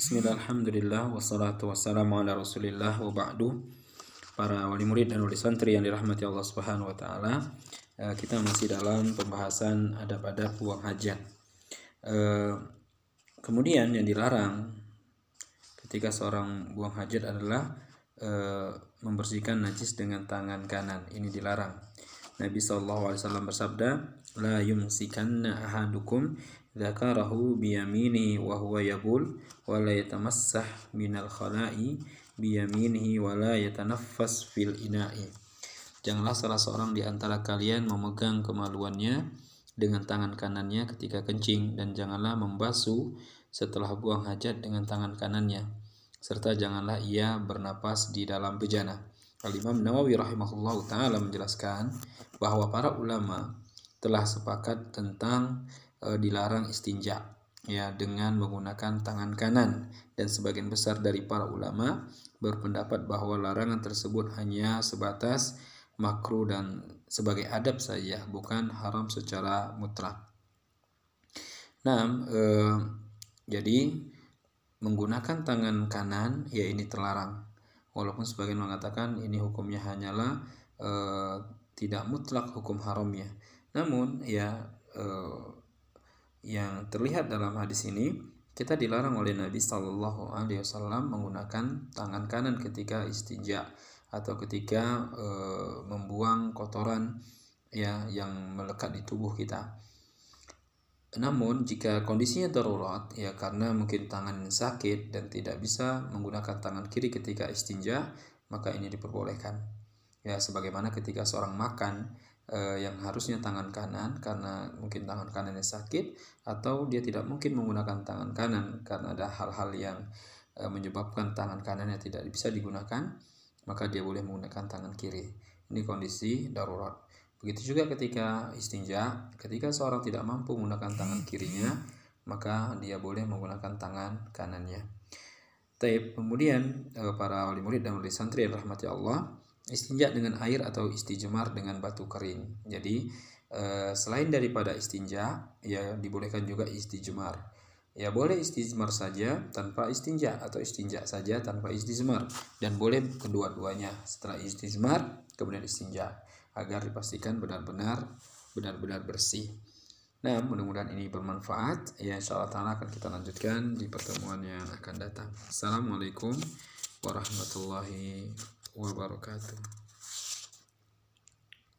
Bismillah, alhamdulillah, wassalatu wassalamu ala rasulillah wa ba'du. Para wali murid dan wali santri yang dirahmati Allah subhanahu wa ta'ala eh, Kita masih dalam pembahasan adab-adab buang hajat. Eh, Kemudian yang dilarang ketika seorang buang hajat adalah eh, membersihkan najis dengan tangan kanan. Ini dilarang. Nabi SAW bersabda La yumsikanna ahadukum dzakarahu biyamini wa huwa yabul wa la yatamassah minal khala'i biyaminihi wa la yatanaffas fil ina'i Janganlah salah seorang di antara kalian memegang kemaluannya dengan tangan kanannya ketika kencing dan janganlah membasuh setelah buang hajat dengan tangan kanannya serta janganlah ia bernapas di dalam bejana. Al-Imam Nawawi rahimahullah taala menjelaskan bahwa para ulama telah sepakat tentang e, dilarang istinja ya dengan menggunakan tangan kanan dan sebagian besar dari para ulama berpendapat bahwa larangan tersebut hanya sebatas makruh dan sebagai adab saja bukan haram secara mutlak. Nah, e, jadi menggunakan tangan kanan ya ini terlarang. Walaupun sebagian mengatakan ini hukumnya hanyalah e, tidak mutlak hukum haramnya. Namun ya e, yang terlihat dalam hadis ini kita dilarang oleh Nabi Shallallahu Alaihi Wasallam menggunakan tangan kanan ketika istinja atau ketika e, membuang kotoran ya yang melekat di tubuh kita. Namun jika kondisinya darurat ya karena mungkin tangan sakit dan tidak bisa menggunakan tangan kiri ketika istinja maka ini diperbolehkan. Ya sebagaimana ketika seorang makan eh, yang harusnya tangan kanan karena mungkin tangan kanannya sakit atau dia tidak mungkin menggunakan tangan kanan karena ada hal-hal yang eh, menyebabkan tangan kanannya tidak bisa digunakan maka dia boleh menggunakan tangan kiri. Ini kondisi darurat. Begitu juga ketika istinja ketika seorang tidak mampu menggunakan tangan kirinya maka dia boleh menggunakan tangan kanannya. Taib. Kemudian eh, para wali murid dan wali santri yang rahmati Allah istinja dengan air atau istijmar dengan batu kering. Jadi eh, selain daripada istinja, ya dibolehkan juga istijmar. Ya boleh istijmar saja tanpa istinja atau istinja saja tanpa istijmar dan boleh kedua-duanya setelah istijmar kemudian istinja agar dipastikan benar-benar benar-benar bersih. Nah, mudah-mudahan ini bermanfaat. Ya, insya Allah ta'ala akan kita lanjutkan di pertemuan yang akan datang. Assalamualaikum warahmatullahi wabarakatuh